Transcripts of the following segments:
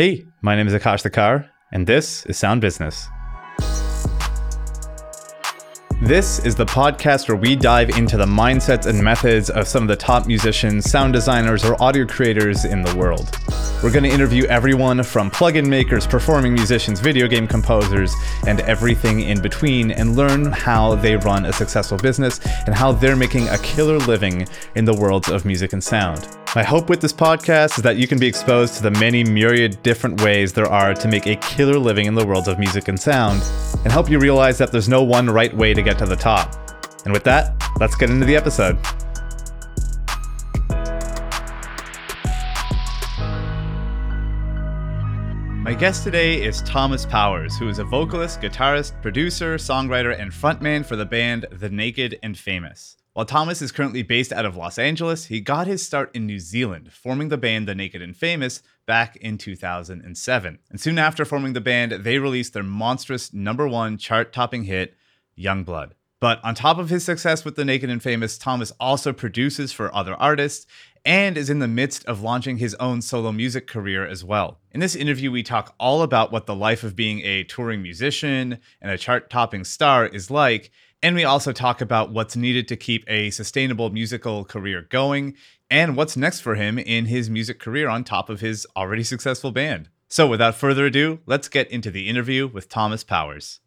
Hey, my name is Akash Thakar, and this is Sound Business. This is the podcast where we dive into the mindsets and methods of some of the top musicians, sound designers, or audio creators in the world. We're going to interview everyone from plugin makers, performing musicians, video game composers, and everything in between, and learn how they run a successful business and how they're making a killer living in the worlds of music and sound. My hope with this podcast is that you can be exposed to the many myriad different ways there are to make a killer living in the worlds of music and sound, and help you realize that there's no one right way to get to the top. And with that, let's get into the episode. My guest today is Thomas Powers, who is a vocalist, guitarist, producer, songwriter, and frontman for the band The Naked and Famous. While Thomas is currently based out of Los Angeles, he got his start in New Zealand, forming the band The Naked and Famous back in 2007. And soon after forming the band, they released their monstrous number one chart topping hit, Young Blood. But on top of his success with The Naked and Famous, Thomas also produces for other artists and is in the midst of launching his own solo music career as well. In this interview, we talk all about what the life of being a touring musician and a chart topping star is like and we also talk about what's needed to keep a sustainable musical career going and what's next for him in his music career on top of his already successful band. So, without further ado, let's get into the interview with Thomas Powers.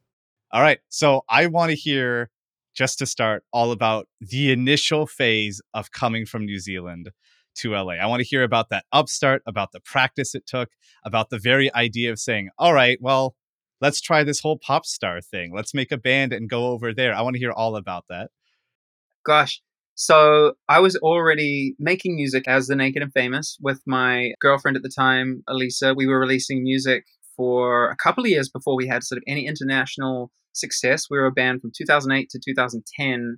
All right. So, I want to hear, just to start, all about the initial phase of coming from New Zealand to LA. I want to hear about that upstart, about the practice it took, about the very idea of saying, all right, well, let's try this whole pop star thing. Let's make a band and go over there. I want to hear all about that. Gosh. So I was already making music as the Naked and Famous with my girlfriend at the time, Alisa. We were releasing music for a couple of years before we had sort of any international success. We were a band from 2008 to 2010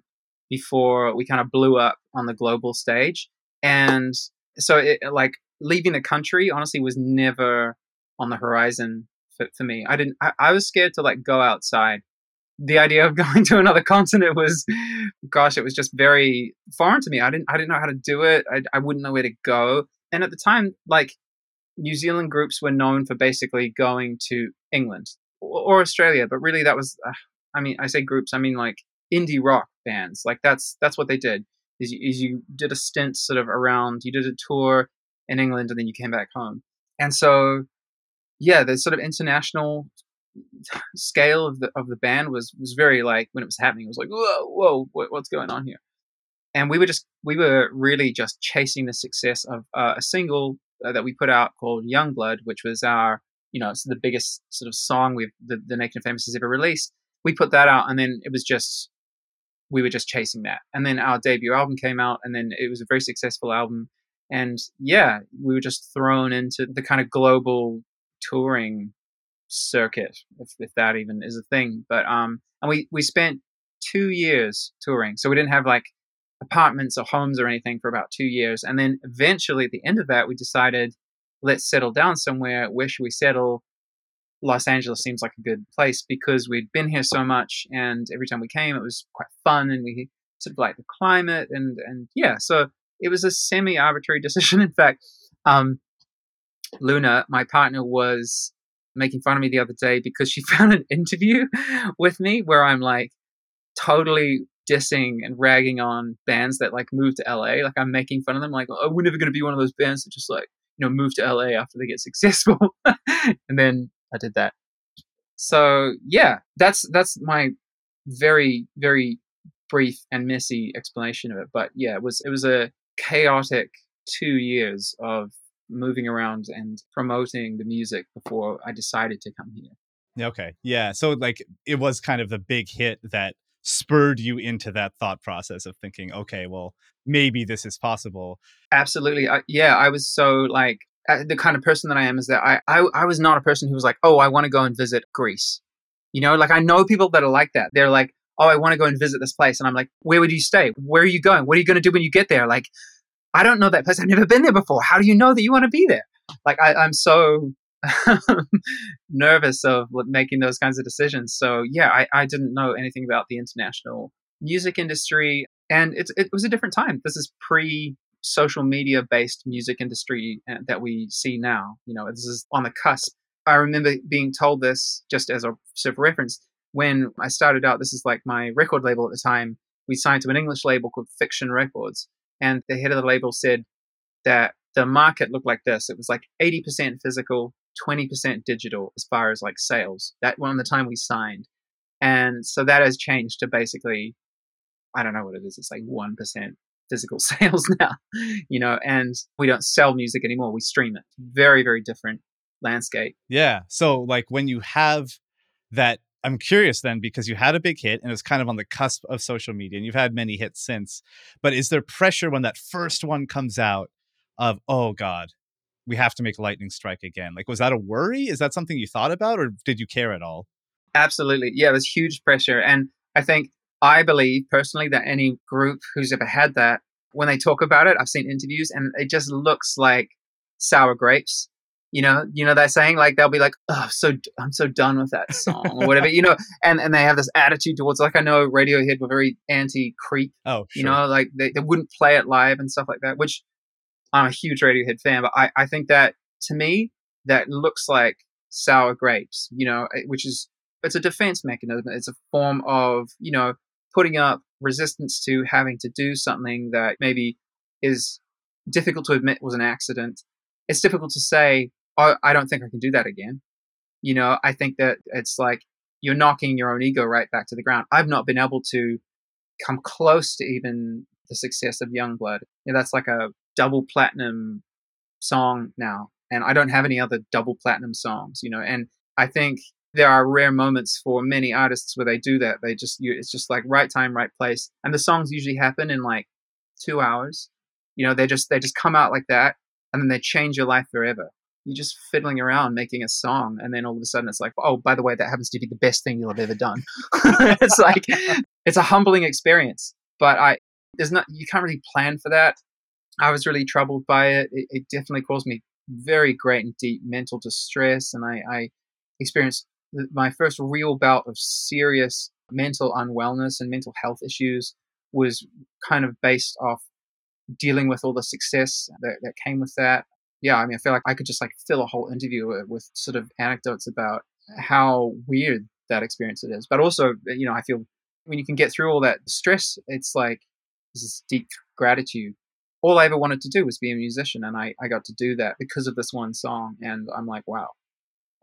before we kind of blew up on the global stage. And so it like leaving the country honestly was never on the horizon for, for me. I didn't. I, I was scared to like go outside. The idea of going to another continent was, gosh, it was just very foreign to me. I didn't. I didn't know how to do it. I, I wouldn't know where to go. And at the time, like New Zealand groups were known for basically going to England or, or Australia, but really that was. Uh, I mean, I say groups. I mean like indie rock bands. Like that's that's what they did. Is you, is you did a stint sort of around. You did a tour in England, and then you came back home. And so yeah, the sort of international scale of the of the band was was very like when it was happening, it was like whoa, whoa, what, what's going on here? And we were just we were really just chasing the success of uh, a single uh, that we put out called Young Blood, which was our you know it's the biggest sort of song we've the, the Naked and Famous has ever released. We put that out, and then it was just we were just chasing that. And then our debut album came out, and then it was a very successful album. And yeah, we were just thrown into the kind of global touring circuit, if, if that even is a thing. But um, and we we spent two years touring, so we didn't have like apartments or homes or anything for about two years, and then eventually at the end of that, we decided let's settle down somewhere. Where should we settle? Los Angeles seems like a good place because we'd been here so much, and every time we came, it was quite fun, and we sort of liked the climate, and and yeah, so it was a semi-arbitrary decision. In fact, um, Luna, my partner, was making fun of me the other day because she found an interview with me where I'm like totally dissing and ragging on bands that like move to LA. Like I'm making fun of them, like, oh, we're never going to be one of those bands that just like, you know, move to LA after they get successful. and then I did that. So yeah, that's that's my very very brief and messy explanation of it. But yeah, it was it was a chaotic two years of moving around and promoting the music before I decided to come here. Okay. Yeah. So like it was kind of the big hit that spurred you into that thought process of thinking, okay, well, maybe this is possible. Absolutely. I, yeah, I was so like Uh, the kind of person that I am is that I, I I was not a person who was like, "Oh, I want to go and visit Greece." You know, like I know people that are like that. They're like, "Oh, I want to go and visit this place." And I'm like, "Where would you stay? Where are you going? What are you going to do when you get there?" Like I don't know that place. I've never been there before. How do you know that you want to be there? Like I, I'm so nervous of making those kinds of decisions. So yeah, I, I didn't know anything about the international music industry, and it, it was a different time. This is pre social media based music industry uh, that we see now. You know, this is on the cusp. I remember being told this just as a sort of reference when I started out. This is like my record label at the time. We signed to an English label called Fiction Records, and the head of the label said that the market looked like this. It was like 80% physical, 20% digital as far as like sales. That one the time we signed. And so that has changed to basically, I don't know what it is. It's like 1% physical sales now, you know, and we don't sell music anymore. We stream it. Very, very different landscape. Yeah. So, like, when you have that, I'm curious then because you had a big hit and it was kind of on the cusp of social media and you've had many hits since. But is there pressure when that first one comes out of, oh God, we have to make lightning strike again? Like, was that a worry? Is that something you thought about or did you care at all? Absolutely. Yeah, there's huge pressure. And I think I believe personally that any group who's ever had that, when they talk about it, I've seen interviews and it just looks like sour grapes. You know, you know that saying like they'll be like, "Oh, so I'm so done with that song" or whatever. you know, and and they have this attitude towards like I know Radiohead were very anti creep. Oh, sure. you know, like they, they wouldn't play it live and stuff like that. Which I'm a huge Radiohead fan, but I I think that to me that looks like sour grapes. You know, eh, which is it's a defense mechanism. It's a form of you know putting up resistance to having to do something that maybe is difficult to admit was an accident. It's difficult to say, oh, I don't think I can do that again. You know, I think that it's like you're knocking your own ego right back to the ground. I've not been able to come close to even the success of Youngblood. You know, that's like a double platinum song now. And I don't have any other double platinum songs, you know, and I think there are rare moments for many artists where they do that. They just you, it's just like right time, right place, and the songs usually happen in like two hours. You know, they just they just come out like that, and then they change your life forever. You're just fiddling around making a song, and then all of a sudden it's like, oh, by the way, that happens to be the best thing you'll have ever done. it's like it's a humbling experience, but I there's not you can't really plan for that. I was really troubled by it. It, it definitely caused me very great and deep mental distress, and I, I experienced my first real bout of serious mental unwellness and mental health issues was kind of based off dealing with all the success that, that came with that. Yeah, I mean, I feel like I could just like fill a whole interview with sort of anecdotes about how weird that experience it is. But also, uh, you know, I feel when you can get through all that stress, it's like this is deep gratitude. All I ever wanted to do was be a musician, and I, I got to do that because of this one song. And I'm like, wow,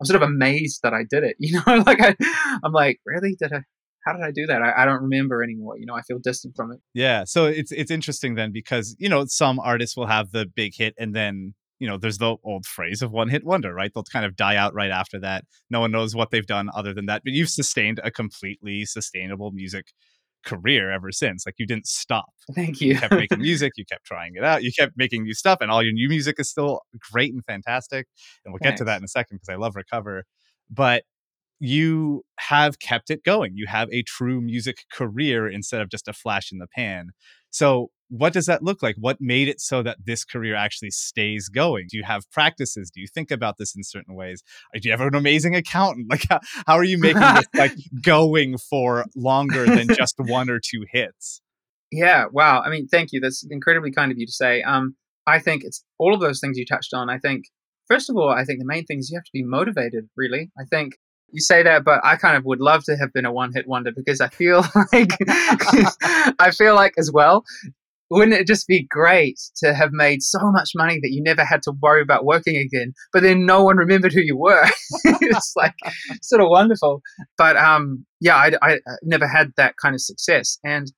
I'm sort of amazed that I did it. You know, like I, I'm like, really? Did I? How did I do that? I, I don't remember anymore. You know, I feel distant from it. Yeah. So it's it's interesting then because you know some artists will have the big hit and then you know there's the old phrase of one hit wonder, right? They'll kind of die out right after that. No one knows what they've done other than that. But you've sustained a completely sustainable music career ever since. Like you didn't stop. Thank you. you kept making music, you kept trying it out, you kept making new stuff, and all your new music is still great and fantastic. And we'll Thanks. get to that in a second because I love Recover. But you have kept it going. You have a true music career instead of just a flash in the pan. So what does that look like? What made it so that this career actually stays going? Do you have practices? Do you think about this in certain ways? Or do you have an amazing accountant? Like, how, how are you making this like going for longer than just one or two hits? Yeah, wow. I mean, thank you. That's incredibly kind of you to say. Um, I think it's all of those things you touched on. I think, first of all, I think the main thing is you have to be motivated, really. I think you say that, but I kind of would love to have been a one hit wonder because I feel like, I feel like as well, wouldn't it just be great to have made so much money that you never had to worry about working again but then no one remembered who you were? It's like sort of wonderful. But um yeah I, I never had that kind of success. And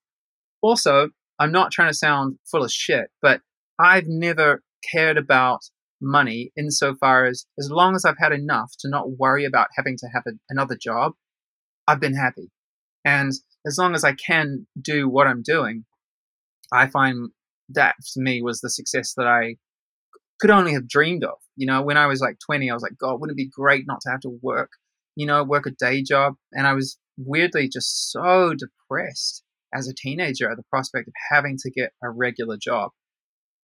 also i'm not trying to sound full of shit but i've never cared about money insofar as as long as i've had enough to not worry about having to have a, another job i've been happy and as long as i can do what i'm doing I find that to me was the success that I could only have dreamed of. You know, when I was like 20, I was like, God, wouldn't it be great not to have to work, you know, work a day job? And I was weirdly just so depressed as a teenager at the prospect of having to get a regular job.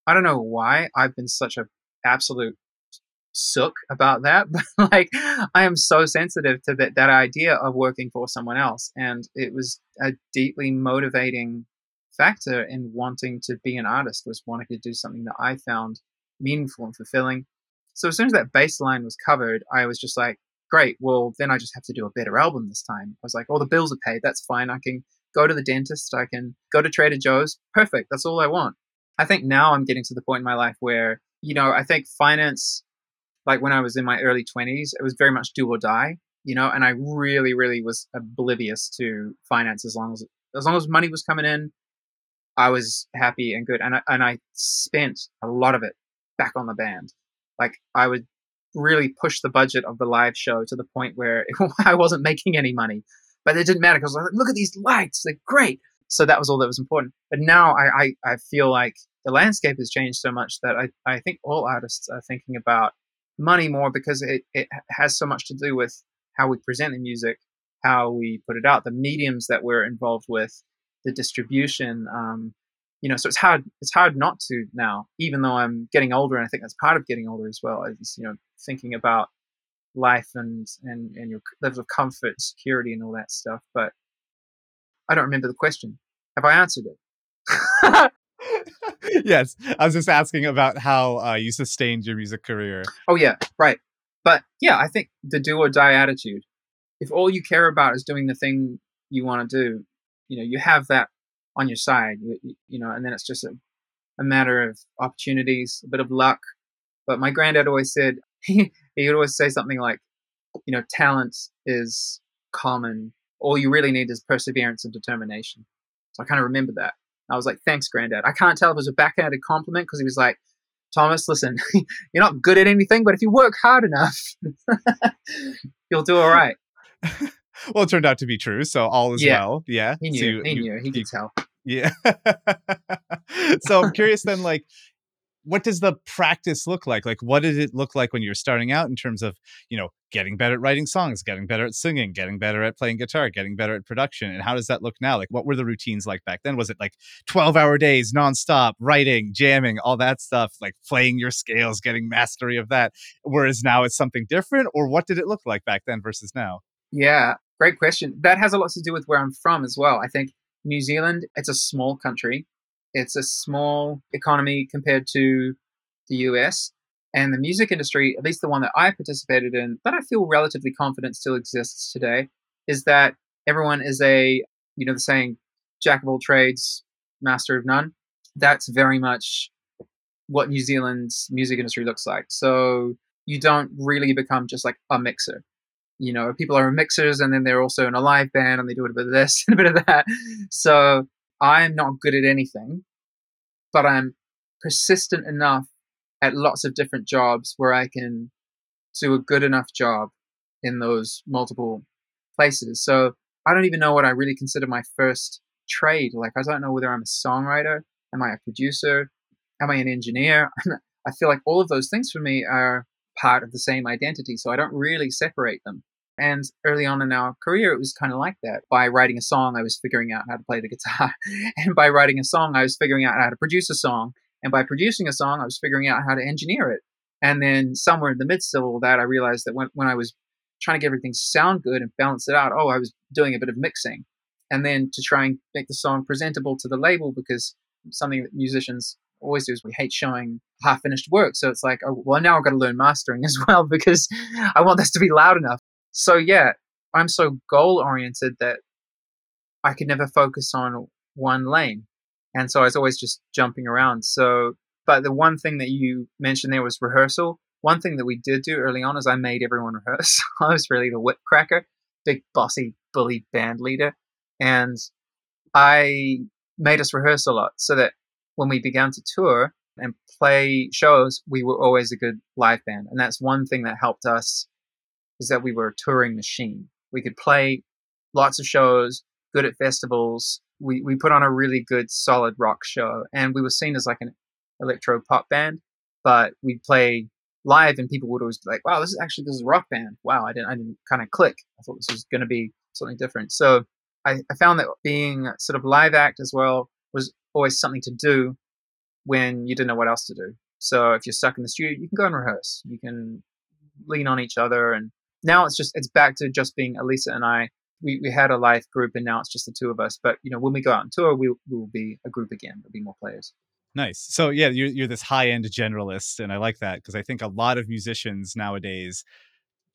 I don't know why I've been such a absolute sook about that, but like I am so sensitive to that that idea of working for someone else, and it was a deeply motivating factor in wanting to be an artist was wanting to do something that I found meaningful and fulfilling. So as soon as that baseline was covered, I was just like, great, well, then I just have to do a better album this time. I was like, all the bills are paid. That's fine. I can go to the dentist. I can go to Trader Joe's. Perfect. That's all I want. I think now I'm getting to the point in my life where, you know, I think finance, like when I was in my early 20s, it was very much do or die, you know, and I really, really was oblivious to finance as long as, as long as money was coming in, I was happy and good. And I, and I spent a lot of it back on the band. Like I would really push the budget of the live show to the point where I wasn't making any money, but it didn't matter because I was like, look at these lights, they're great. So that was all that was important. But now I, I, I feel like the landscape has changed so much that I, I think all artists are thinking about money more because it, it has so much to do with how we present the music, how we put it out, the mediums that we're involved with, the distribution. Um, you know, so it's hard. It's hard not to now, even though I'm getting older, and I think that's part of getting older as well. Is you know, thinking about life and and and your level of comfort, security, and all that stuff. But I don't remember the question. Have I answered it? yes, I was just asking about how uh, you sustained your music career. Oh yeah, right. But yeah, I think the do or die attitude. If all you care about is doing the thing you want to do, you know, you have that on your side. You, you know, and then it's just a, a matter of opportunities, a bit of luck. But my granddad always said he would always say something like, you know, talent is common. All you really need is perseverance and determination. So I kind of remember that. I was like, thanks, granddad. I can't tell if it was a backhanded compliment because he was like, Thomas, listen, you're not good at anything, but if you work hard enough, you'll do all right. well, it turned out to be true, so all is Yeah. well. Yeah. He knew. So you- he you- knew. He you- could tell. Yeah. so I'm curious then, like, what does the practice look like? Like, what did it look like when you were starting out in terms of, you know, getting better at writing songs, getting better at singing, getting better at playing guitar, getting better at production? And how does that look now? Like, what were the routines like back then? Was it like 12 hour days nonstop, writing, jamming, all that stuff, like playing your scales, getting mastery of that? Whereas now it's something different? Or what did it look like back then versus now? Yeah, great question. That has a lot to do with where I'm from as well. I think New Zealand, it's a small country. It's a small economy compared to the US. And the music industry, at least the one that I participated in, that I feel relatively confident still exists today, is that everyone is a, you know, the saying, jack of all trades, master of none. That's very much what New Zealand's music industry looks like. So you don't really become just like a mixer you know, people are mixers and then they're also in a live band and they do a bit of this and a bit of that. So I'm not good at anything, but I'm persistent enough at lots of different jobs where I can do a good enough job in those multiple places. So I don't even know what I really consider my first trade. Like, I don't know whether I'm a songwriter, am I a producer, am I an engineer? I feel like all of those things for me are part of the same identity. So I don't really separate them. And early on in our career, it was kind of like that. By writing a song, I was figuring out how to play the guitar. and by writing a song, I was figuring out how to produce a song. And by producing a song, I was figuring out how to engineer it. And then somewhere in the midst of all that, I realized that when, when I was trying to get everything sound good and balance it out, oh, I was doing a bit of mixing. And then to try and make the song presentable to the label, because something that musicians always do is we hate showing half finished work. So it's like, oh, well, now I've got to learn mastering as well because I want this to be loud enough. So yeah, I'm so goal oriented that I could never focus on one lane. And so I was always just jumping around. So, but the one thing that you mentioned there was rehearsal. One thing that we did do early on is I made everyone rehearse. I was really the whip cracker, big bossy bully band leader. And I made us rehearse a lot so that when we began to tour and play shows, we were always a good live band. And that's one thing that helped us is that we were a touring machine. We could play lots of shows, good at festivals. We, we put on a really good, solid rock show. And we were seen as like an electro pop band, but we'd play live and people would always be like, wow, this is actually, this is a rock band. Wow, I didn't, I didn't kind of click. I thought this was going to be something different. So I, I found that being sort of live act as well was always something to do when you didn't know what else to do. So if you're stuck in the studio, you can go and rehearse. You can lean on each other. And now it's just, it's back to just being Alisa and I we, we had a live group and now it's just the two of us. But you know, when we go out on tour, we, we will be a group again. There'll be more players. Nice. So yeah, you're you're this high end generalist, and I like that because I think a lot of musicians nowadays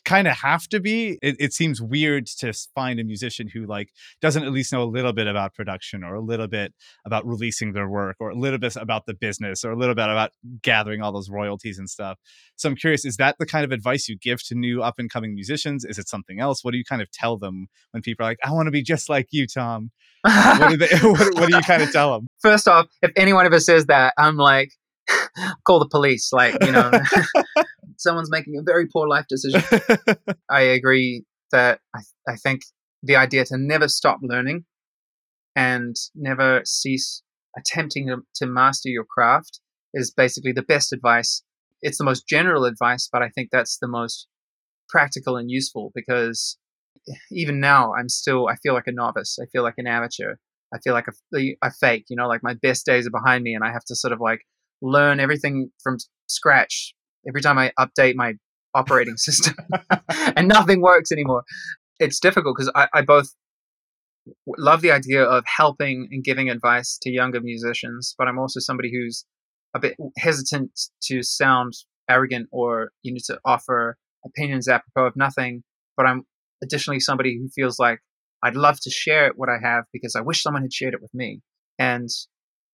kind of have to be. It, it, seems weird to find a musician who like doesn't at least know a little bit about production or a little bit about releasing their work or a little bit about the business or a little bit about gathering all those royalties and stuff. So I'm curious, is that the kind of advice you give to new up and coming musicians? Is it something else? What do you kind of tell them when people are like, "I want to be just like you, Tom"? what, do they, what, what do you kind of tell them? First off, if anyone ever says that, I'm like, call the police. Like, you know, someone's making a very poor life decision. I agree that I, I think the idea to never stop learning and never cease attempting to, to master your craft is basically the best advice. It's the most general advice, but I think that's the most practical and useful because even now I'm still I feel like a novice. I feel like an amateur. I feel like a, a fake. You know, like my best days are behind me, and I have to sort of like learn everything from scratch every time I update my operating system, and nothing works anymore. It's difficult because I, I both love the idea of helping and giving advice to younger musicians, but I'm also somebody who's a bit hesitant to sound arrogant or you know to offer opinions apropos of nothing. But I'm additionally somebody who feels like I'd love to share what I have because I wish someone had shared it with me. And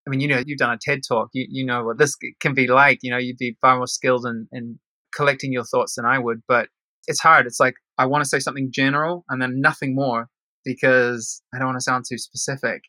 I mean, you know, you've done a TED talk. You you know what this can be like. You know, you'd be far more skilled in, in collecting your thoughts than I would. But it's hard. It's like I want to say something general and then nothing more because I don't want to sound too specific.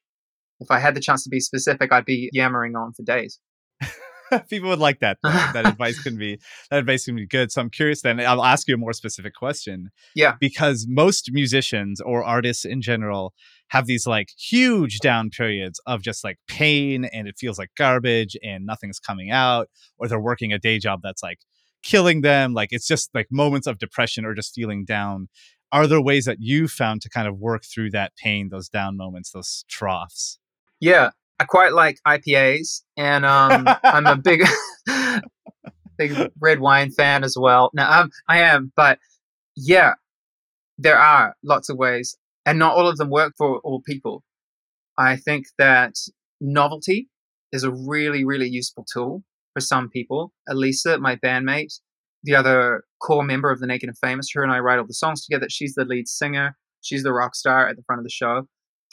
If I had the chance to be specific, I'd be yammering on for days. People would like that. that advice can be that advice can be good. So I'm curious. Then I'll ask you a more specific question. Yeah. Because most musicians or artists in general have these like huge down periods of just like pain and it feels like garbage and nothing's coming out, or they're working a day job that's like killing them. Like it's just like moments of depression or just feeling down. Are there ways that you found to kind of work through that pain, those down moments, those troughs? Yeah, I quite like IPAs, and um, I'm a big, big red wine fan as well. Now, um, I am, but yeah, there are lots of ways, and not all of them work for all people. I think that novelty is a really, really useful tool for some people. Alisa, my bandmate, the other core member of the Naked and Famous, her and I write all the songs together. She's the lead singer. She's the rock star at the front of the show.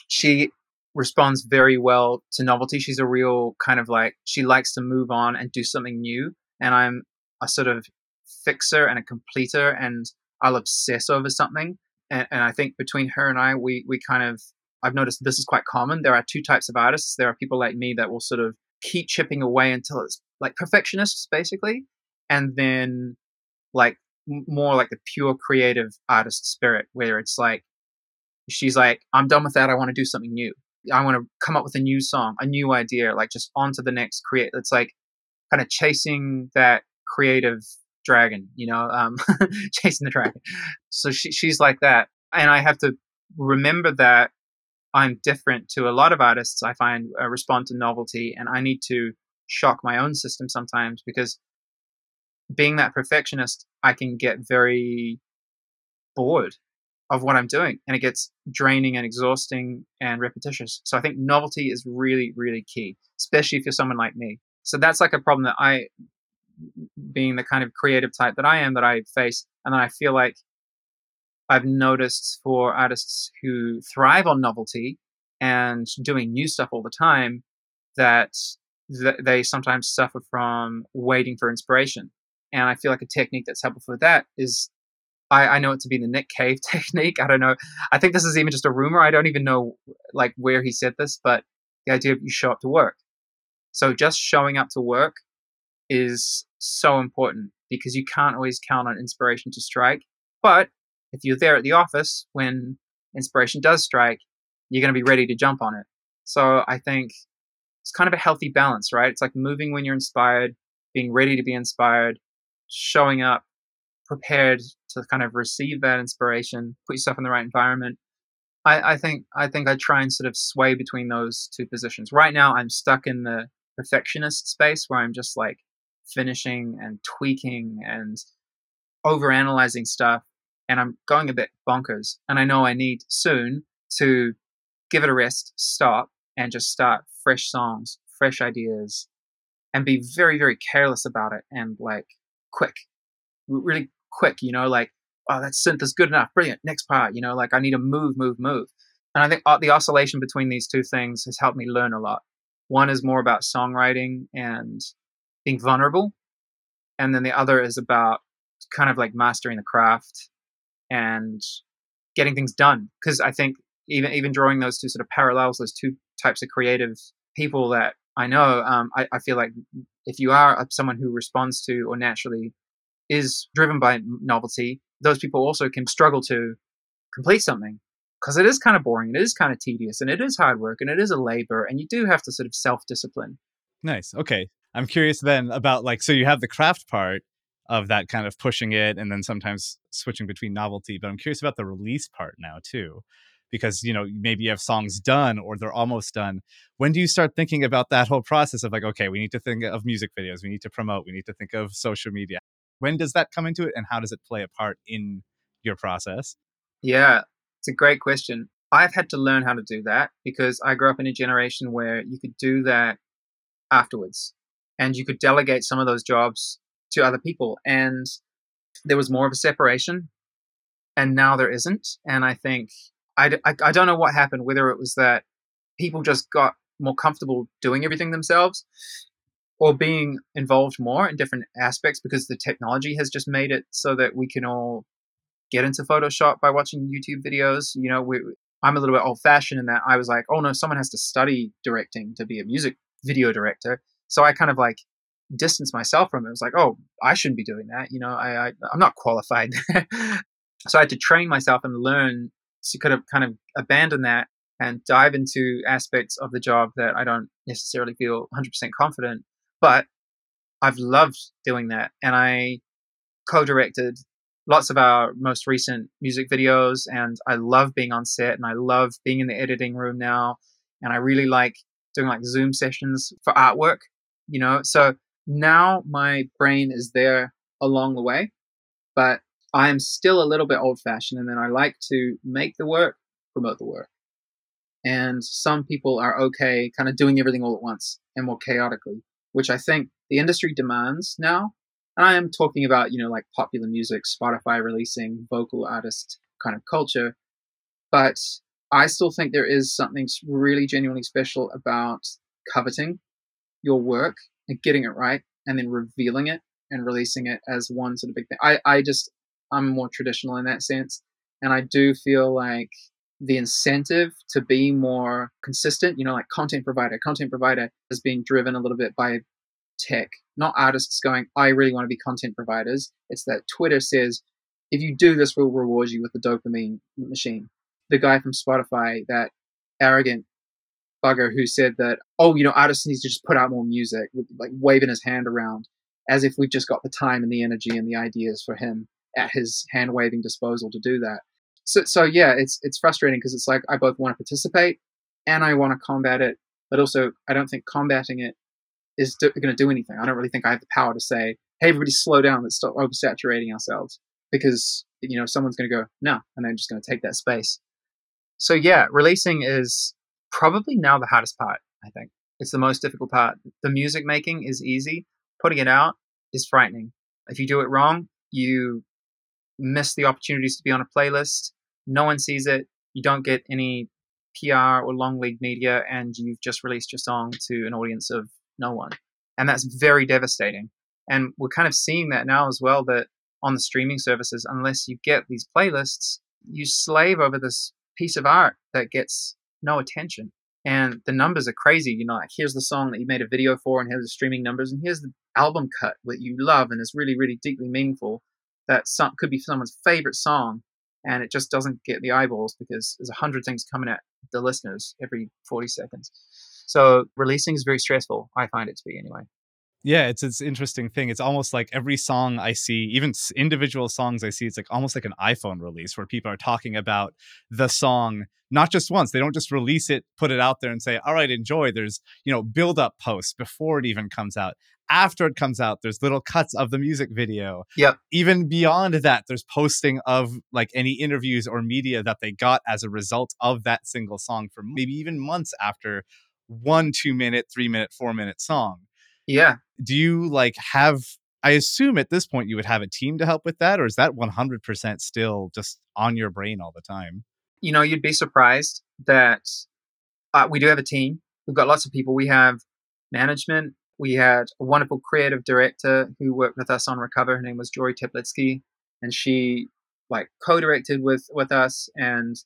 She responds very well to novelty. She's a real kind of like she likes to move on and do something new. And I'm a sort of fixer and a completer, and I'll obsess over something. And, and I think between her and I, we we kind of I've noticed this is quite common. There are two types of artists. There are people like me that will sort of keep chipping away until it's like perfectionists, basically, and then like more like the pure creative artist spirit, where it's like she's like, I'm done with that. I want to do something new. I want to come up with a new song, a new idea, like just on to the next create. It's like kind of chasing that creative dragon, you know, um, chasing the dragon. So she, she's like that. And I have to remember that I'm different to a lot of artists. I find uh, respond to novelty and I need to shock my own system sometimes because being that perfectionist, I can get very bored of what I'm doing and it gets draining and exhausting and repetitious. So I think novelty is really, really key, especially if you're someone like me. So that's like a problem that I, being the kind of creative type that I am, that I face. And then I feel like I've noticed for artists who thrive on novelty and doing new stuff all the time that th- they sometimes suffer from waiting for inspiration. And I feel like a technique that's helpful for that is I, I know it to be the Nick Cave technique. I don't know. I think this is even just a rumor. I don't even know like where he said this, but the idea of you show up to work. So just showing up to work is so important because you can't always count on inspiration to strike. But if you're there at the office when inspiration does strike, you're going to be ready to jump on it. So I think it's kind of a healthy balance, right? It's like moving when you're inspired, being ready to be inspired, showing up prepared to kind of receive that inspiration, put yourself in the right environment. I, I think I think I try and sort of sway between those two positions. Right now, I'm stuck in the perfectionist space where I'm just like finishing and tweaking and overanalyzing stuff. and I'm going a bit bonkers. And I know I need soon to give it a rest, stop, and just start fresh songs, fresh ideas, and be very, very careless about it and like quick, really quick, you know, like, oh, that synth is good enough. Brilliant. Next part, you know, like I need to move, move, move. And I think uh, the oscillation between these two things has helped me learn a lot. One is more about songwriting and being vulnerable. And then the other is about kind of like mastering the craft and getting things done. Because I think even even drawing those two sort of parallels, those two types of creative people that I know, um, I, I feel like if you are someone who responds to or naturally is driven by novelty, those people also can struggle to complete something because it is kind of boring, it is kind of tedious, and it is hard work, and it is a labor, and you do have to sort of self discipline. Nice. Okay. I'm curious then about like, so you have the craft part of that kind of pushing it and then sometimes switching between novelty, but I'm curious about the release part now too because you know maybe you have songs done or they're almost done. When do you start thinking about that whole process of like okay we need to think of music videos we need to promote we need to think of social media? When does that come into it and how does it play a part in your process? Yeah it's a great question. I've had to learn how to do that because i grew up in a generation where you could do that afterwards and you could delegate some of those jobs to other people and there was more of a separation and now there isn't and i think I, I, I don't know what happened, whether it was that people just got more comfortable doing everything themselves or being involved more in different aspects because the technology has just made it so that we can all get into Photoshop by watching YouTube videos. You know, we, I'm a little bit old fashioned in that I was like, oh no, someone has to study directing to be a music video director. So I kind of like distanced myself from it. It was like, oh, I shouldn't be doing that. You know, I, I I'm not qualified. so I had to train myself and learn to kind of kind of abandon that and dive into aspects of the job that I don't necessarily feel 100% confident. But I've loved doing that, and I co-directed lots of our most recent music videos, and I love being on set, and I love being in the editing room now, and I really like doing like Zoom sessions for artwork. You know, so now my brain is there along the way, but I am still a little bit old fashioned, and then I like to make the work, promote the work. And some people are okay kind of doing everything all at once and more chaotically, which I think the industry demands now. And I am talking about, you know, like popular music, Spotify releasing vocal artist kind of culture. But I still think there is something really genuinely special about coveting your work and getting it right and then revealing it and releasing it as one sort of big thing. I, I just I'm more traditional in that sense. And I do feel like the incentive to be more consistent, you know, like content provider, content provider has been driven a little bit by tech, not artists going, I really want to be content providers. It's that Twitter says, if you do this, we'll reward you with the dopamine machine. The guy from Spotify, that arrogant bugger who said that, oh, you know, artists need to just put out more music, like waving his hand around as if we've just got the time and the energy and the ideas for him at his hand waving disposal to do that. So, so yeah, it's it's frustrating because it's like I both want to participate and I want to combat it, but also I don't think combating it is going to do anything. I don't really think I have the power to say, "Hey, everybody, slow down. Let's stop oversaturating ourselves," because you know someone's going to go no, and they're just going to take that space. So yeah, releasing is probably now the hardest part. I think it's the most difficult part. The music making is easy. Putting it out is frightening. If you do it wrong, you miss the opportunities to be on a playlist. No one sees it. You don't get any PR or long lead media, and you've just released your song to an audience of no one. And that's very devastating. And we're kind of seeing that now as well that on the streaming services, unless you get these playlists, you slave over this piece of art that gets no attention. And the numbers are crazy. You know, like here's the song that you made a video for, and here's the streaming numbers, and here's the album cut that you love and is really, really deeply meaningful that some, could be someone's favorite song and it just doesn't get the eyeballs because there's a hundred things coming at the listeners every 40 seconds. So releasing is very stressful. I find it to be anyway. Yeah, it's it's interesting thing. It's almost like every song I see, even individual songs I see, it's like almost like an iPhone release where people are talking about the song not just once. They don't just release it, put it out there, and say, "All right, enjoy." There's you know build up posts before it even comes out, after it comes out, there's little cuts of the music video. yeah Even beyond that, there's posting of like any interviews or media that they got as a result of that single song for maybe even months after one two minute, three minute, four minute song. Yeah. Do you like have I assume at this point you would have a team to help with that, or is that 100% still just on your brain all the time? You know, you'd be surprised that uh, we do have a team. We've got lots of people. We have management. We had a wonderful creative director who worked with us on Recover. Her name was Jory Teplitsky, and she like co-directed with with us and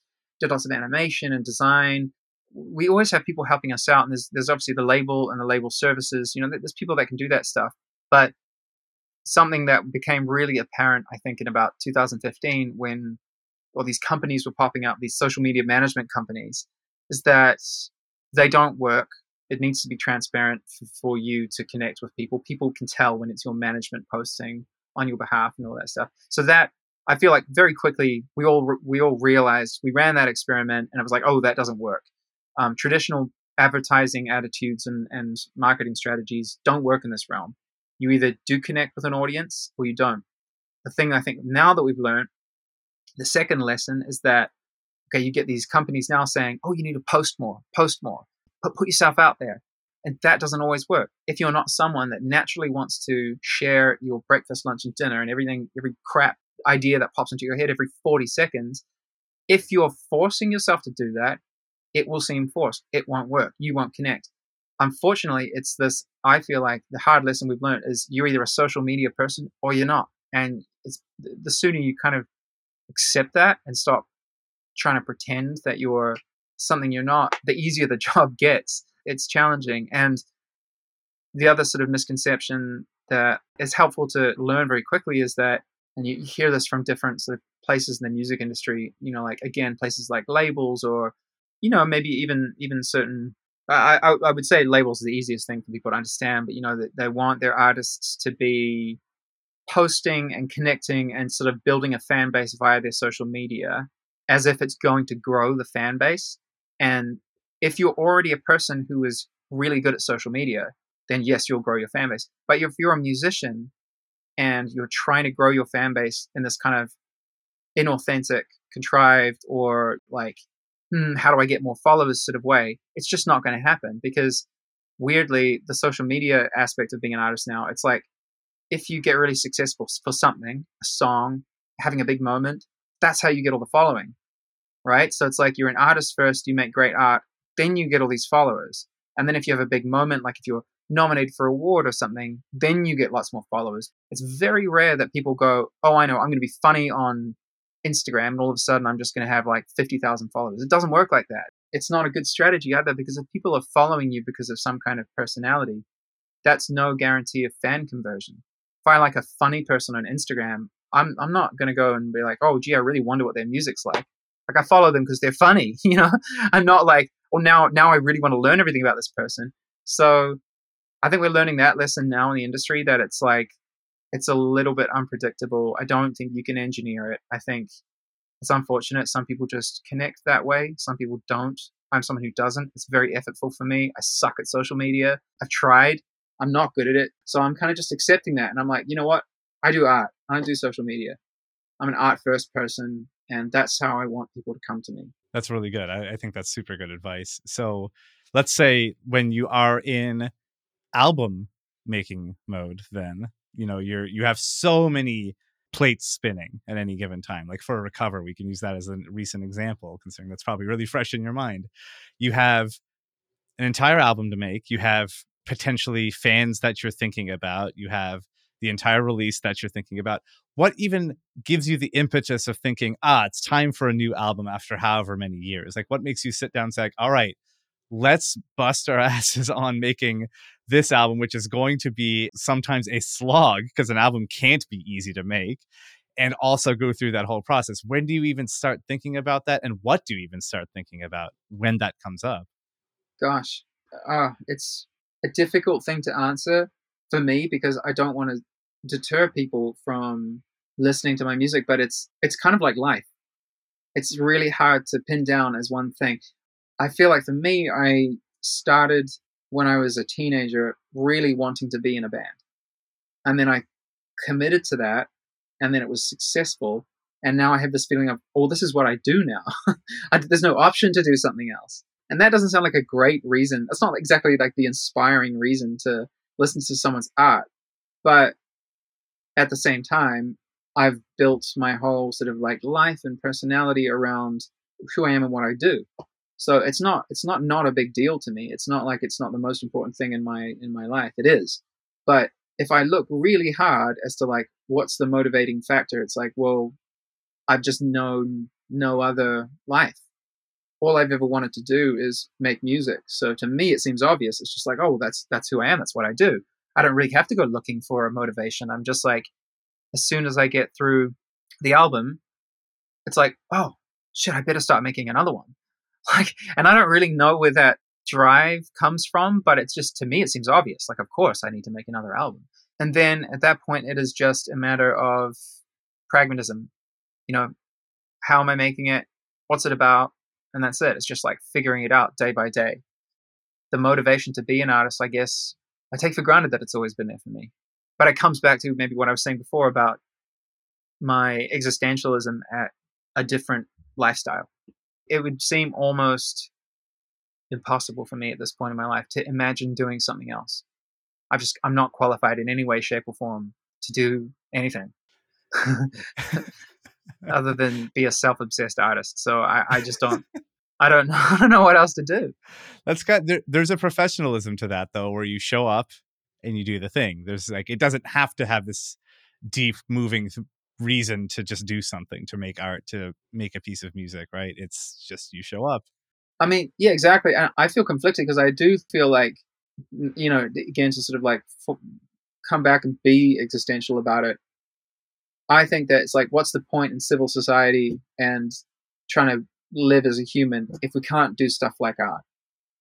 did lots of animation and design. We always have people helping us out, and there's there's obviously the label and the label services. You know, there's people that can do that stuff, but something that became really apparent, I think, in about 2015 when all these companies were popping up, these social media management companies, is that they don't work. It needs to be transparent for, for you to connect with people. People can tell when it's your management posting on your behalf and all that stuff. So that I feel like very quickly we all we all realized we ran that experiment and it was like, oh, that doesn't work. Um, traditional advertising attitudes and, and marketing strategies don't work in this realm. You either do connect with an audience or you don't. The thing I think now that we've learned, the second lesson is that, okay, you get these companies now saying, oh, you need to post more, post more, put, put yourself out there. And that doesn't always work. If you're not someone that naturally wants to share your breakfast, lunch, and dinner and everything, every crap idea that pops into your head every 40 seconds, if you're forcing yourself to do that, it will seem forced. It won't work. You won't connect unfortunately, it's this. I feel like the hard lesson we've learned is you're either a social media person or you're not, and it's the sooner you kind of accept that and stop trying to pretend that you're something you're not, the easier the job gets. It's challenging, and the other sort of misconception that is helpful to learn very quickly is that, and you hear this from different sort of places in the music industry. You know, like again, places like labels or you know maybe even even certain I, I, I would say labels are the easiest thing for people to understand, but you know that they want their artists to be posting and connecting and sort of building a fan base via their social media as if it's going to grow the fan base. And if you're already a person who is really good at social media, then yes, you'll grow your fan base. But if you're a musician and you're trying to grow your fan base in this kind of inauthentic, contrived, or like hmm, how do I get more followers sort of way, it's just not going to happen because weirdly, the social media aspect of being an artist now, it's like if you get really successful for something, a song, having a big moment, that's how you get all the following, right? So it's like you're an artist first, you make great art, then you get all these followers. And then if you have a big moment, like if you're nominated for an award or something, then you get lots more followers. It's very rare that people go, "Oh, I know, I'm going to be funny on Instagram and all of a sudden I'm just going to have like 50,000 followers. It doesn't work like that. It's not a good strategy either because if people are following you because of some kind of personality, that's no guarantee of fan conversion. If I like a funny person on Instagram, I'm I'm not going to go and be like, "Oh, gee, I really wonder what their music's like." Like I follow them because they're funny, you know? I'm not like, "Oh, now now I really want to learn everything about this person." So, I think we're learning that lesson now in the industry that it's like it's a little bit unpredictable. I don't think you can engineer it. I think it's unfortunate. Some people just connect that way, some people don't. I'm someone who doesn't. It's very effortful for me. I suck at social media. I've tried. I'm not good at it. So I'm kind of just accepting that. And I'm like, you know what? I do art. I don't do social media. I'm an art first person. And that's how I want people to come to me. That's really good. I, I think that's super good advice. So let's say when you are in album making mode, then you know you're you have so many plates spinning at any given time like for a recover we can use that as a recent example considering that's probably really fresh in your mind. You have an entire album to make you have potentially fans that you're thinking about you have the entire release that you're thinking about. What even gives you the impetus of thinking ah it's time for a new album after however many years? Like what makes you sit down and say all right let's bust our asses on making this album, which is going to be sometimes a slog because an album can't be easy to make, and also go through that whole process. When do you even start thinking about that? And what do you even start thinking about when that comes up? Gosh, uh, it's a difficult thing to answer for me because I don't want to deter people from listening to my music, but it's it's kind of like life. It's really hard to pin down as one thing. I feel like for me, I started when I was a teenager, really wanting to be in a band. And then I committed to that, and then it was successful. And now I have this feeling of, oh, this is what I do now. I, there's no option to do something else. And that doesn't sound like a great reason. It's not exactly like the inspiring reason to listen to someone's art. But at the same time, I've built my whole sort of like life and personality around who I am and what I do. So it's not it's not not a big deal to me. It's not like it's not the most important thing in my in my life. It is. But if I look really hard as to like what's the motivating factor, it's like, well, I've just known no other life. All I've ever wanted to do is make music. So to me it seems obvious. It's just like, oh, that's that's who I am. That's what I do. I don't really have to go looking for a motivation. I'm just like as soon as I get through the album, it's like, oh, shit, I better start making another one. Like, and I don't really know where that drive comes from, but it's just to me, it seems obvious. Like, of course, I need to make another album. And then at that point, it is just a matter of pragmatism. You know, how am I making it? What's it about? And that's it. It's just like figuring it out day by day. The motivation to be an artist, I guess, I take for granted that it's always been there for me. But it comes back to maybe what I was saying before about my existentialism at a different lifestyle. It would seem almost impossible for me at this point in my life to imagine doing something else. I just I'm not qualified in any way, shape, or form to do anything other than be a self-obsessed artist. So I, I just don't I don't know I don't know what else to do. That's got there, there's a professionalism to that though, where you show up and you do the thing. There's like it doesn't have to have this deep moving reason to just do something to make art to make a piece of music right? It's just you show up. I mean yeah exactly i feel conflicted because i do feel like you know again to sort of like come back and be existential about it i think that it's like what's the point in civil society and trying to live as a human if we can't do stuff like art?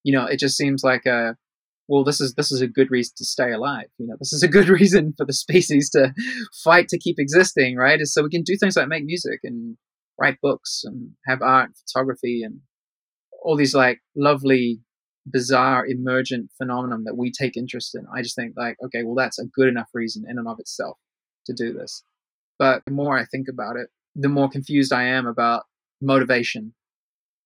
You know it just seems like a well, this is this is a good reason to stay alive. You know, this is a good reason for the species to fight to keep existing, right? Is so we can do things like make music and write books and have art, and photography, and all these like lovely, bizarre, emergent phenomenon that we take interest in. I just think like, okay, well, that's a good enough reason in and of itself to do this. But the more I think about it, the more confused I am about motivation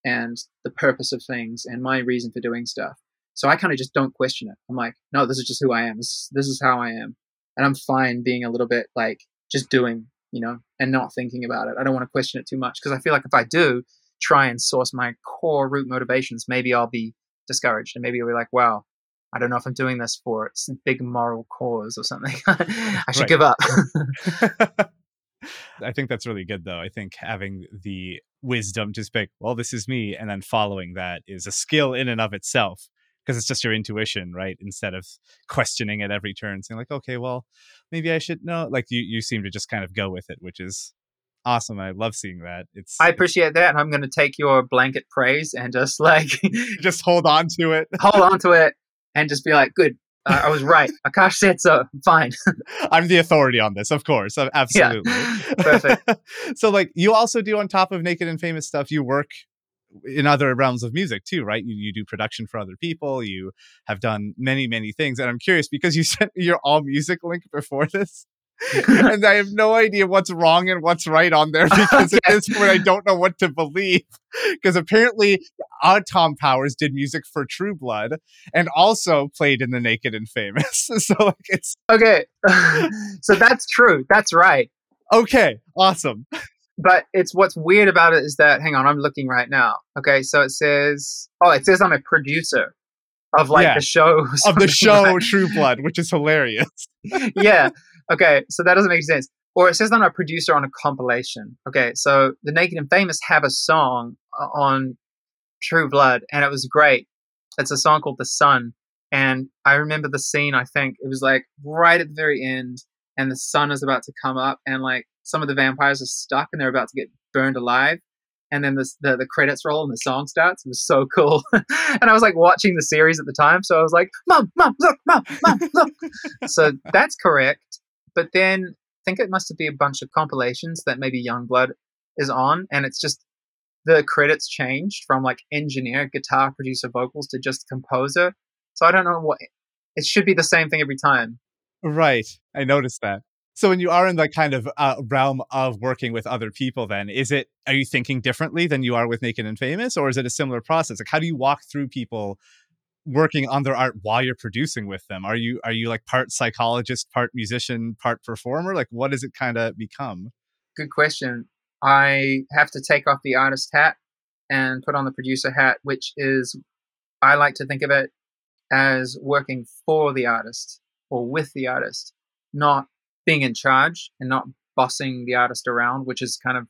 and the purpose of things and my reason for doing stuff so I kind of just don't question it. I'm like, no, this is just who I am. This, this is how I am. And I'm fine being a little bit like just doing, you know, and not thinking about it. I don't want to question it too much because I feel like if I do try and source my core root motivations, maybe I'll be discouraged and maybe I'll be like, wow, I don't know if I'm doing this for some big moral cause or something. I should give up. I think that's really good, though. I think having the wisdom to speak, well, this is me, and then following that is a skill in and of itself because it's just your intuition, right? Instead of questioning at every turn, saying like, okay, well, maybe I should know. Like you, you seem to just kind of go with it, which is awesome. I love seeing that. It's I appreciate that, and I'm going to take your blanket praise and just like just hold on to it, hold on to it, and just be like, good. Uh, I was right. Akash said so. Fine. I'm the authority on this, of course. Absolutely. Yeah. Perfect. so, like, you also do on top of Naked and Famous stuff, you work in other realms of music too, right? You, you do production for other people. You have done many, many things. And I'm curious because you sent me your AllMusic link before this. and I have no idea what's wrong and what's right on there because at this point I don't know what to believe. Because apparently, uh, Tom Powers did music for True Blood and also played in The Naked and Famous. so like it's okay. so that's true. That's right. Okay, awesome but it's what's weird about it is that hang on, I'm looking right now. Okay, so it says oh, it says I'm a producer of like yeah, the show of the show True Blood, which is hilarious. yeah. Okay, so that doesn't make sense. Or it says I'm a producer on a compilation. Okay, so the Naked and Famous have a song uh, on True Blood, and it was great. It's a song called The Sun, and I remember the scene. I think it was like right at the very end, and the sun is about to come up, and like some of the vampires are stuck and they're about to get burned alive. And then the, the, the credits roll and the song starts. It was so cool. and I was like watching the series at the time. So I was like, Mom, Mom, look, Mom, Mom, look. so that's correct. But then I think it must be a bunch of compilations that maybe Youngblood is on. And it's just the credits changed from like engineer, guitar, producer, vocals to just composer. So I don't know what it should be the same thing every time. Right. I noticed that. So when you are in the kind of uh, realm of working with other people, then is it are you thinking differently than you are with Naked and Famous, or is it a similar process? Like, how do you walk through people working on their art while you're producing with them? Are you are you like part psychologist, part musician, part performer? Like, what does it kind of become? Good question. I have to take off the artist hat and put on the producer hat, which is I like to think of it as working for the artist or with the artist, not being in charge and not bossing the artist around, which is kind of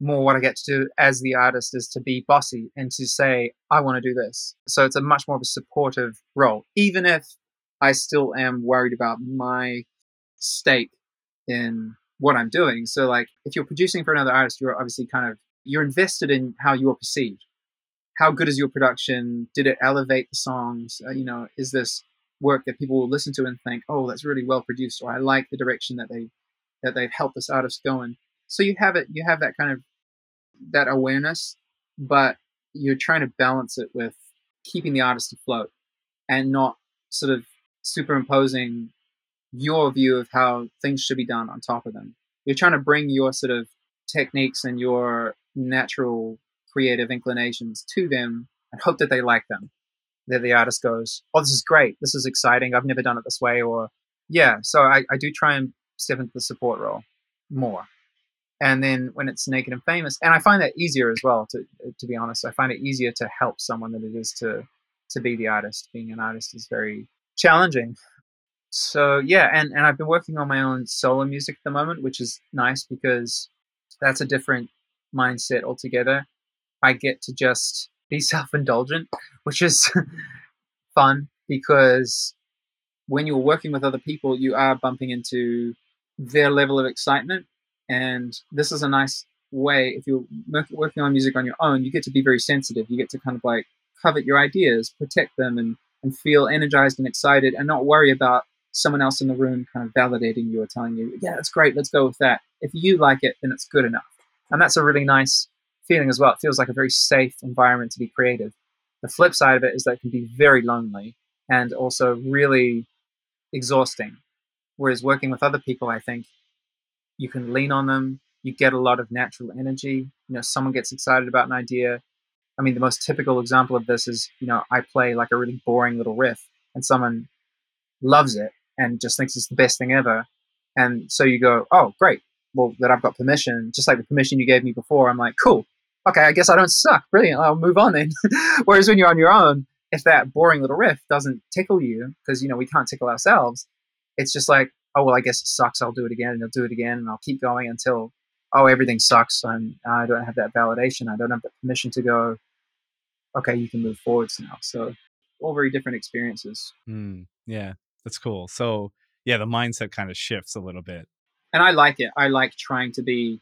more what I get to do as the artist is to be bossy and to say, I want to do this. So it's a much more of a supportive role, even if I still am worried about my stake in what I'm doing. So like if you're producing for another artist, you're obviously kind of you're invested in how you are perceived. How good is your production? Did it elevate the songs? Uh, you know, is this work that people will listen to and think, oh, that's really well produced, or I like the direction that they that they've helped this artist go in. So you have it, you have that kind of that awareness, but you're trying to balance it with keeping the artist afloat and not sort of superimposing your view of how things should be done on top of them. You're trying to bring your sort of techniques and your natural creative inclinations to them and hope that they like them that the artist goes, "Oh, this is great. This is exciting. I've never done it this way." Or, yeah. So I, I do try and step into the support role more. And then when it's naked and famous, and I find that easier as well. To to be honest, I find it easier to help someone than it is to to be the artist. Being an artist is very challenging. So yeah, and and I've been working on my own solo music at the moment, which is nice because that's a different mindset altogether. I get to just be self-indulgent, which is fun because when you're working with other people, you are bumping into their level of excitement, and this is a nice way. If you're working on music on your own, you get to be very sensitive. You get to kind of like covet your ideas, protect them, and and feel energized and excited, and not worry about someone else in the room kind of validating you or telling you, yeah, that's great, let's go with that. If you like it, then it's good enough. And that's a really nice feeling as well. It feels like a very safe environment to be creative. The flip side of it is that it can be very lonely and also really exhausting. Whereas working with other people, I think you can lean on them. You get a lot of natural energy. You know, someone gets excited about an idea. I mean, the most typical example of this is, you know, I play like a really boring little riff and someone loves it and just thinks it's the best thing ever. And so you go, oh, great. Well, that I've got permission, just like the permission you gave me before. I'm like, cool okay, I guess I don't suck. Brilliant. I'll move on then. Whereas when you're on your own, if that boring little riff doesn't tickle you, because you know we can't tickle ourselves, it's just like, oh well, I guess it sucks. I'll do it again, and I'll do it again, and I'll keep going until oh everything sucks, and I don't have that validation. I don't have the permission to go. Okay, you can move forwards now. So all very different experiences. Mm, yeah, that's cool. So yeah, the mindset kind of shifts a little bit. And I like it. I like trying to be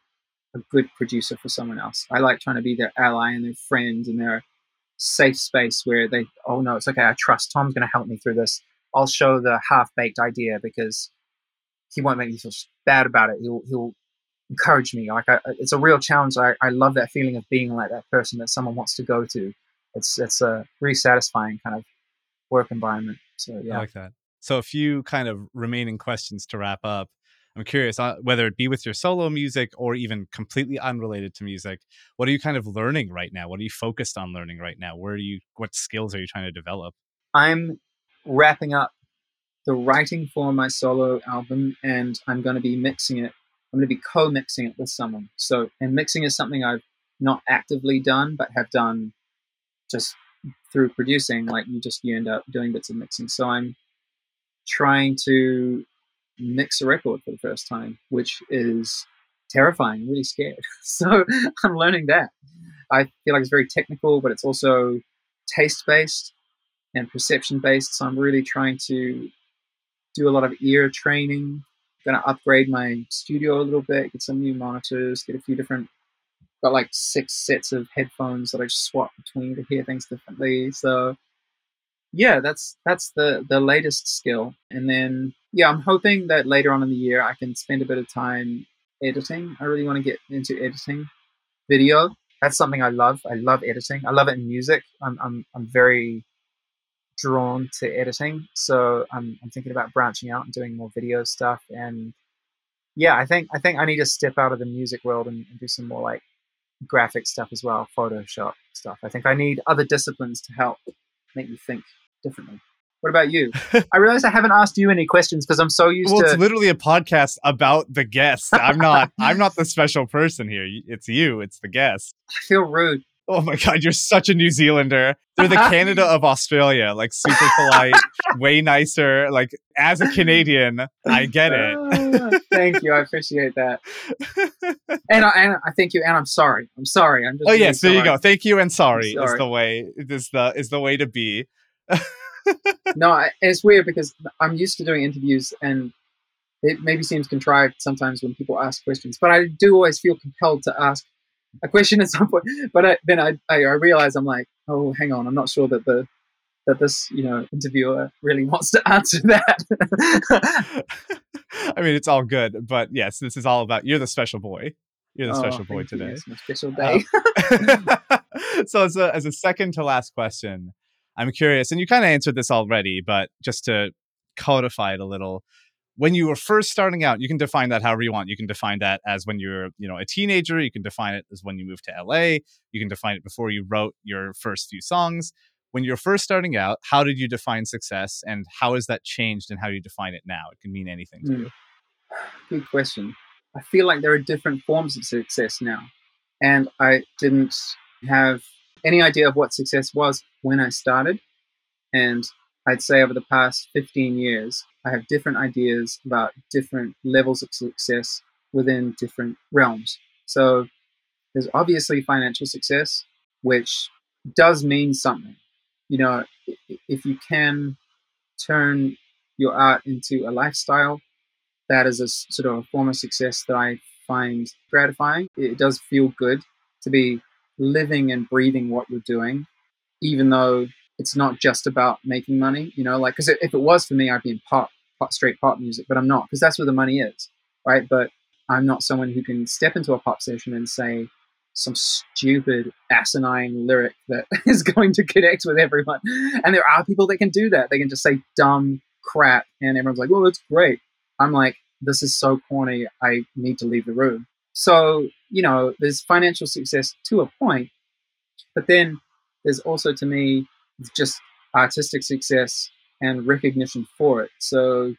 a good producer for someone else. I like trying to be their ally and their friend and their safe space where they, oh no, it's okay. I trust Tom's going to help me through this. I'll show the half baked idea because he won't make me feel bad about it. He'll he'll encourage me. Like I, it's a real challenge. I, I love that feeling of being like that person that someone wants to go to. It's it's a really satisfying kind of work environment. So yeah, I like that. So a few kind of remaining questions to wrap up. I'm curious uh, whether it be with your solo music or even completely unrelated to music. What are you kind of learning right now? What are you focused on learning right now? Where are you? What skills are you trying to develop? I'm wrapping up the writing for my solo album, and I'm going to be mixing it. I'm going to be co-mixing it with someone. So, and mixing is something I've not actively done, but have done just through producing. Like you just you end up doing bits of mixing. So I'm trying to mix a record for the first time, which is terrifying, really scared. so I'm learning that. I feel like it's very technical, but it's also taste based and perception based. So I'm really trying to do a lot of ear training. Gonna upgrade my studio a little bit, get some new monitors, get a few different. Got like six sets of headphones that I just swap between to hear things differently. So yeah, that's that's the the latest skill. And then yeah, I'm hoping that later on in the year I can spend a bit of time editing. I really want to get into editing video. That's something I love. I love editing. I love it in music. I'm I'm I'm very drawn to editing. So I'm, I'm thinking about branching out and doing more video stuff. And yeah, I think I think I need to step out of the music world and, and do some more like graphic stuff as well, Photoshop stuff. I think I need other disciplines to help make me think differently. What about you? I realize I haven't asked you any questions because I'm so used well, to. it's literally a podcast about the guest. I'm not. I'm not the special person here. It's you. It's the guest. I feel rude. Oh my god, you're such a New Zealander. They're the Canada of Australia. Like super polite, way nicer. Like as a Canadian, I get it. Ah, thank you. I appreciate that. And I, and I thank you. And I'm sorry. I'm sorry. I'm just. oh really yes, there you go. Thank you and sorry, is the way. Is the is the way to be. no, I, it's weird because I'm used to doing interviews and it maybe seems contrived sometimes when people ask questions, but I do always feel compelled to ask a question at some point. But I, then I, I, I realize I'm like, oh, hang on, I'm not sure that the that this you know interviewer really wants to answer that. I mean, it's all good, but yes, this is all about you're the special boy. You're the Oh, special boy you. today. My special Uh, day. so as a, as a second to last question i'm curious and you kind of answered this already but just to codify it a little when you were first starting out you can define that however you want you can define that as when you're you know a teenager you can define it as when you moved to la you can define it before you wrote your first few songs when you're first starting out how did you define success and how has that changed and how do you define it now it can mean anything to Mm. you Good question. I feel like there are different forms of success now. And I didn't have any idea of what success was when I started. And I'd say over the past 15 years, I have different ideas about different levels of success within different realms. So there's obviously financial success, which does mean something. You know, if you can turn your art into a lifestyle, that is a sort of a form of success that I find gratifying. It does feel good to be living and breathing what you're doing, even though it's not just about making money. You know, like because if it was for me, I'd be in pop, pop straight pop music, but I'm not because that's where the money is, right? But I'm not someone who can step into a pop session and say some stupid asinine lyric that is going to connect with everyone. And there are people that can do that. They can just say dumb crap, and everyone's like, "Oh, that's great." I'm like, this is so corny. I need to leave the room. So, you know, there's financial success to a point, but then there's also to me just artistic success and recognition for it. So,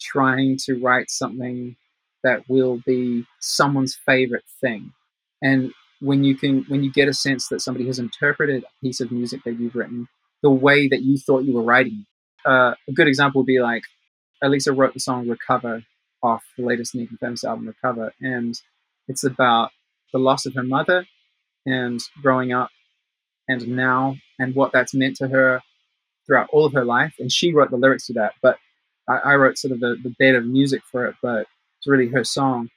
trying to write something that will be someone's favorite thing. And when you can when you get a sense that somebody has interpreted a piece of music that you've written the way that you thought you were writing. Uh, a good example would be like Alisa wrote the song Recover off the latest Naked Famous album, Recover. And it's about the loss of her mother and growing up and now and what that's meant to her throughout all of her life. And she wrote the lyrics to that. But I, I wrote sort of the, the bed of music for it, but it's really her song.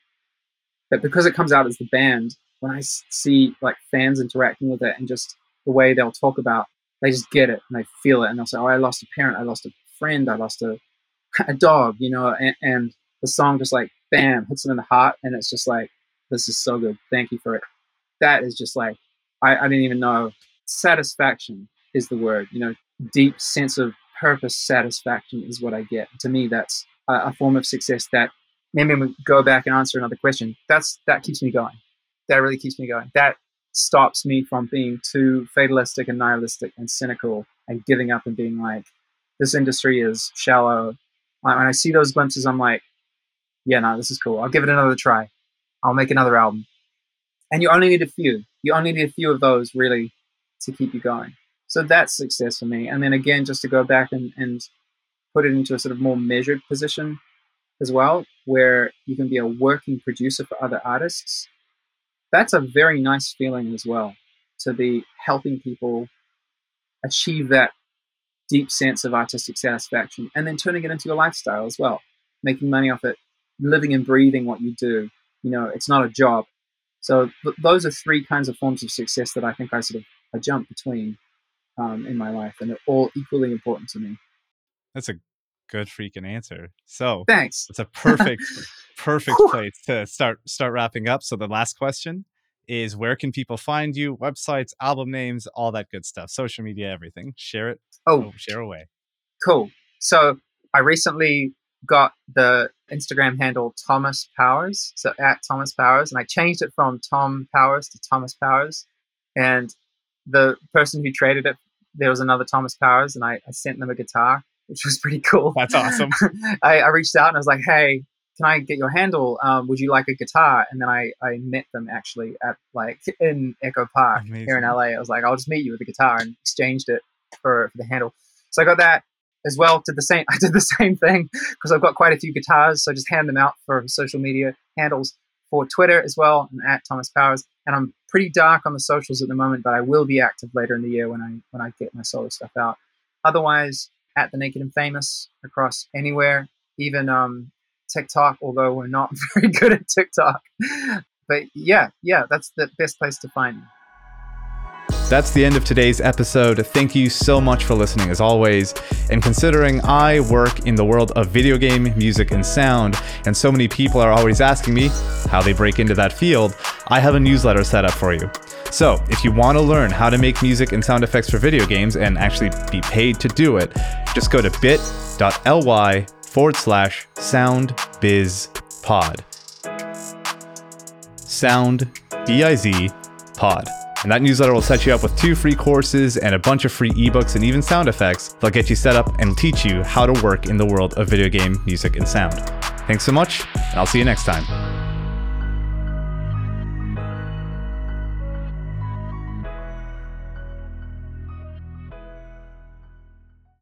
But because it comes out as the band, when I see like fans interacting with it and just the way they'll talk about, they just get it and they feel it and they'll say, "Oh, I lost a parent, I lost a friend, I lost a a dog," you know, and, and the song just like bam hits them in the heart, and it's just like, "This is so good, thank you for it." That is just like I, I didn't even know. Satisfaction is the word, you know, deep sense of purpose. Satisfaction is what I get. To me, that's a, a form of success that maybe we go back and answer another question. That's that keeps me going. That really keeps me going. That stops me from being too fatalistic and nihilistic and cynical and giving up and being like, this industry is shallow. When I see those glimpses, I'm like, yeah, no, this is cool. I'll give it another try. I'll make another album. And you only need a few. You only need a few of those really to keep you going. So that's success for me. And then again, just to go back and, and put it into a sort of more measured position as well, where you can be a working producer for other artists. That's a very nice feeling as well to be helping people achieve that deep sense of artistic satisfaction and then turning it into a lifestyle as well, making money off it, living and breathing what you do. You know, it's not a job. So th- those are three kinds of forms of success that I think I sort of I jump between um, in my life, and they're all equally important to me. That's a good freaking answer. So Thanks. it's a perfect, perfect place to start start wrapping up. So the last question is where can people find you? Websites, album names, all that good stuff, social media, everything. Share it. Oh, oh share away. Cool. So I recently got the Instagram handle Thomas Powers, so at Thomas Powers, and I changed it from Tom Powers to Thomas Powers. And the person who traded it, there was another Thomas Powers, and I, I sent them a guitar, which was pretty cool. That's awesome. I, I, reached out and I was like, hey, can I get your handle? Um, would you like a guitar? And then I, I met them actually at like in Echo Park Amazing. here in LA. I was like, I'll just meet you with a guitar and exchanged it for, for the handle. So I got that as well. Did the same. I did the same thing because I've got quite a few guitars, so I just hand them out for social media handles for Twitter as well. I'm at Thomas Powers, and I'm pretty dark on the socials at the moment, but I will be active later in the year when I when I get my solo stuff out. Otherwise, at the Naked and Famous across anywhere, even um, TikTok. Although we're not very good at TikTok, but yeah, yeah, that's the best place to find me. That's the end of today's episode. Thank you so much for listening, as always. And considering I work in the world of video game, music, and sound, and so many people are always asking me how they break into that field, I have a newsletter set up for you. So, if you want to learn how to make music and sound effects for video games and actually be paid to do it, just go to bit.ly forward slash soundbizpod. Sound, B I Z, pod. And that newsletter will set you up with two free courses and a bunch of free ebooks and even sound effects. They'll get you set up and teach you how to work in the world of video game music and sound. Thanks so much, and I'll see you next time.